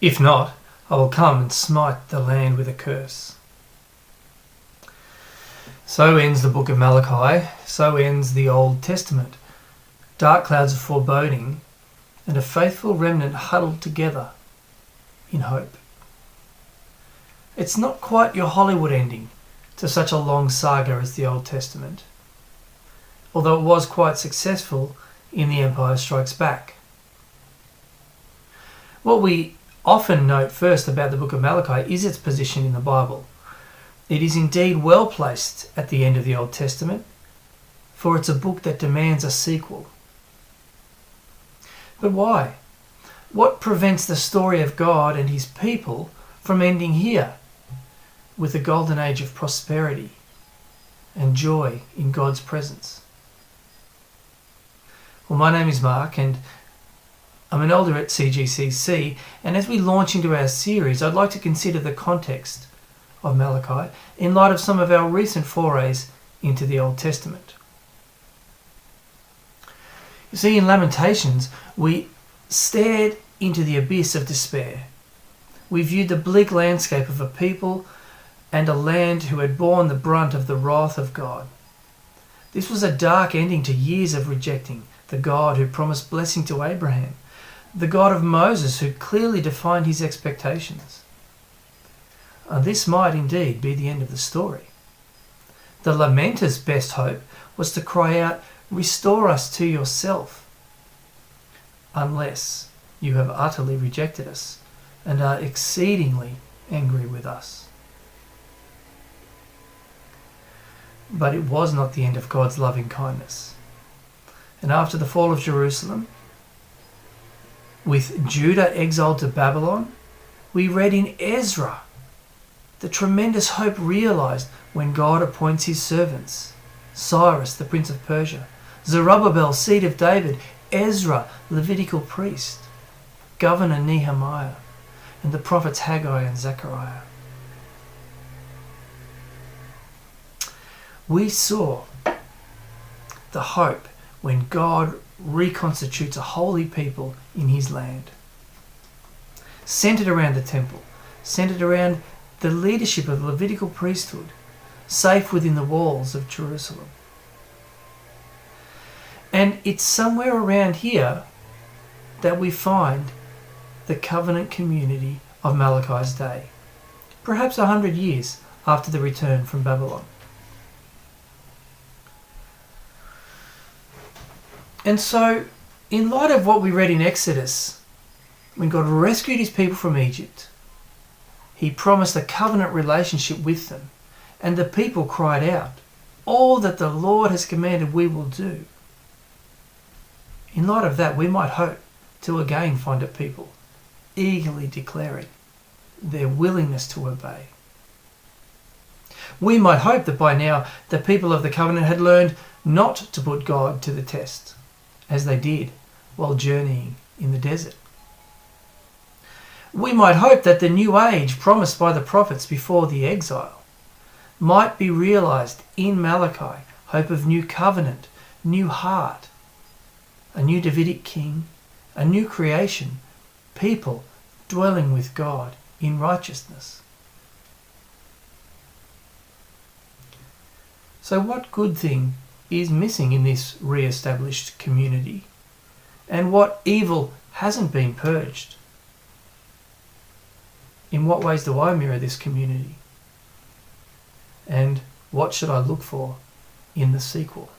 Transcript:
If not, I will come and smite the land with a curse. So ends the book of Malachi, so ends the Old Testament. Dark clouds of foreboding and a faithful remnant huddled together in hope. It's not quite your Hollywood ending to such a long saga as the Old Testament, although it was quite successful in The Empire Strikes Back. What we often note first about the book of Malachi is its position in the Bible. It is indeed well placed at the end of the Old Testament, for it's a book that demands a sequel. But why? What prevents the story of God and his people from ending here with a golden age of prosperity and joy in God's presence? Well, my name is Mark, and I'm an elder at CGCC. And as we launch into our series, I'd like to consider the context of Malachi in light of some of our recent forays into the Old Testament. You see, in Lamentations, we stared into the abyss of despair. We viewed the bleak landscape of a people and a land who had borne the brunt of the wrath of God. This was a dark ending to years of rejecting the God who promised blessing to Abraham, the God of Moses who clearly defined his expectations. And this might indeed be the end of the story. The lamenter's best hope was to cry out, Restore us to yourself, unless you have utterly rejected us and are exceedingly angry with us. But it was not the end of God's loving kindness. And after the fall of Jerusalem, with Judah exiled to Babylon, we read in Ezra the tremendous hope realized when God appoints his servants Cyrus, the prince of Persia, Zerubbabel, seed of David, Ezra, Levitical priest, governor Nehemiah, and the prophets Haggai and Zechariah. We saw the hope when God reconstitutes a holy people in his land, centered around the temple, centered around the leadership of the Levitical priesthood, safe within the walls of Jerusalem. And it's somewhere around here that we find the covenant community of Malachi's day, perhaps a hundred years after the return from Babylon. And so, in light of what we read in Exodus, when God rescued his people from Egypt, he promised a covenant relationship with them, and the people cried out, All that the Lord has commanded we will do. In light of that, we might hope to again find a people eagerly declaring their willingness to obey. We might hope that by now the people of the covenant had learned not to put God to the test, as they did while journeying in the desert. We might hope that the new age promised by the prophets before the exile might be realized in Malachi, hope of new covenant, new heart, a new Davidic king, a new creation, people dwelling with God in righteousness. So, what good thing is missing in this re established community? And what evil hasn't been purged? In what ways do I mirror this community? And what should I look for in the sequel?